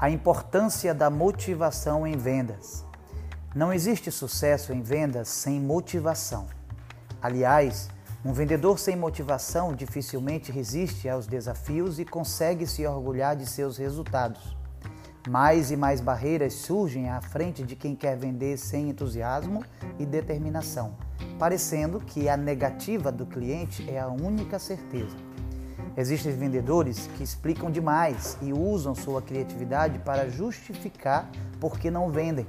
A importância da motivação em vendas. Não existe sucesso em vendas sem motivação. Aliás, um vendedor sem motivação dificilmente resiste aos desafios e consegue se orgulhar de seus resultados. Mais e mais barreiras surgem à frente de quem quer vender sem entusiasmo e determinação, parecendo que a negativa do cliente é a única certeza. Existem vendedores que explicam demais e usam sua criatividade para justificar por que não vendem.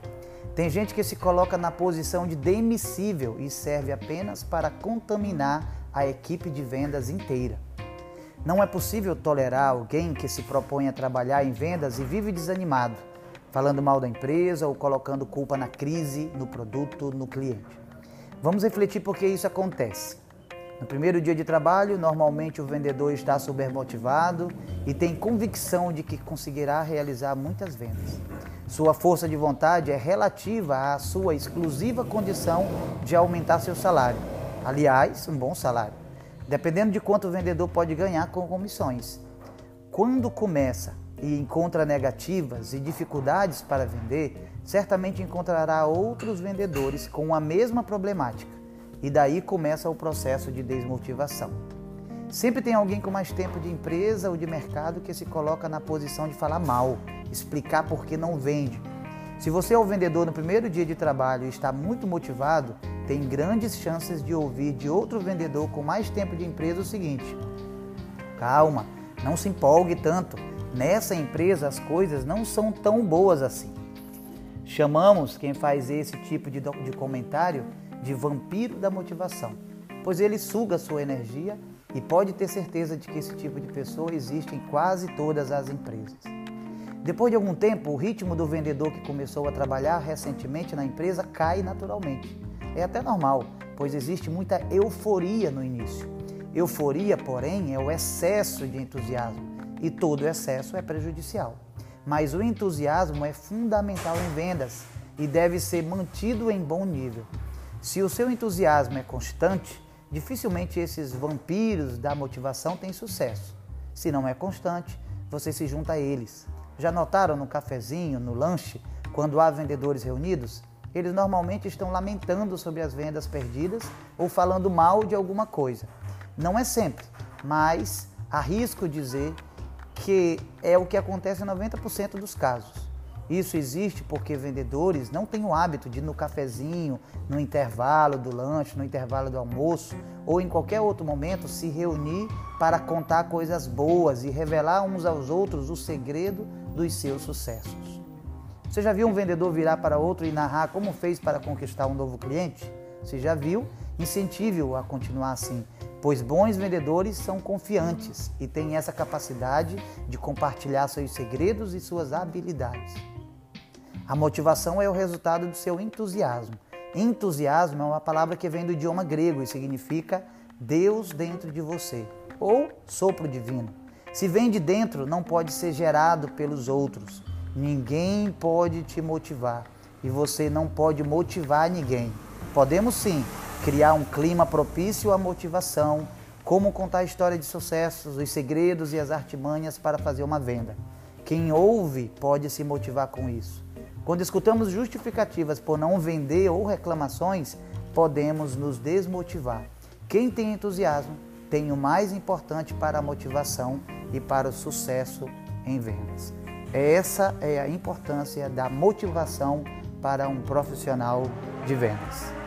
Tem gente que se coloca na posição de demissível e serve apenas para contaminar a equipe de vendas inteira. Não é possível tolerar alguém que se propõe a trabalhar em vendas e vive desanimado, falando mal da empresa ou colocando culpa na crise, no produto, no cliente. Vamos refletir por que isso acontece. No primeiro dia de trabalho, normalmente o vendedor está super motivado e tem convicção de que conseguirá realizar muitas vendas. Sua força de vontade é relativa à sua exclusiva condição de aumentar seu salário. Aliás, um bom salário dependendo de quanto o vendedor pode ganhar com comissões. Quando começa e encontra negativas e dificuldades para vender, certamente encontrará outros vendedores com a mesma problemática e daí começa o processo de desmotivação. Sempre tem alguém com mais tempo de empresa ou de mercado que se coloca na posição de falar mal, explicar por que não vende. Se você é o vendedor no primeiro dia de trabalho e está muito motivado, tem grandes chances de ouvir de outro vendedor com mais tempo de empresa o seguinte: calma, não se empolgue tanto. Nessa empresa as coisas não são tão boas assim. Chamamos quem faz esse tipo de, de comentário de vampiro da motivação, pois ele suga sua energia e pode ter certeza de que esse tipo de pessoa existe em quase todas as empresas. Depois de algum tempo, o ritmo do vendedor que começou a trabalhar recentemente na empresa cai naturalmente. É até normal, pois existe muita euforia no início. Euforia, porém, é o excesso de entusiasmo e todo excesso é prejudicial. Mas o entusiasmo é fundamental em vendas e deve ser mantido em bom nível. Se o seu entusiasmo é constante, dificilmente esses vampiros da motivação têm sucesso. Se não é constante, você se junta a eles. Já notaram no cafezinho, no lanche, quando há vendedores reunidos? eles normalmente estão lamentando sobre as vendas perdidas ou falando mal de alguma coisa. Não é sempre, mas arrisco dizer que é o que acontece em 90% dos casos. Isso existe porque vendedores não têm o hábito de no cafezinho, no intervalo do lanche, no intervalo do almoço ou em qualquer outro momento se reunir para contar coisas boas e revelar uns aos outros o segredo dos seus sucessos. Você já viu um vendedor virar para outro e narrar como fez para conquistar um novo cliente? Se já viu, incentive-o a continuar assim, pois bons vendedores são confiantes e têm essa capacidade de compartilhar seus segredos e suas habilidades. A motivação é o resultado do seu entusiasmo. Entusiasmo é uma palavra que vem do idioma grego e significa Deus dentro de você ou sopro divino. Se vem de dentro, não pode ser gerado pelos outros. Ninguém pode te motivar e você não pode motivar ninguém. Podemos sim criar um clima propício à motivação, como contar a história de sucessos, os segredos e as artimanhas para fazer uma venda. Quem ouve pode se motivar com isso. Quando escutamos justificativas por não vender ou reclamações, podemos nos desmotivar. Quem tem entusiasmo tem o mais importante para a motivação e para o sucesso em vendas. Essa é a importância da motivação para um profissional de vendas.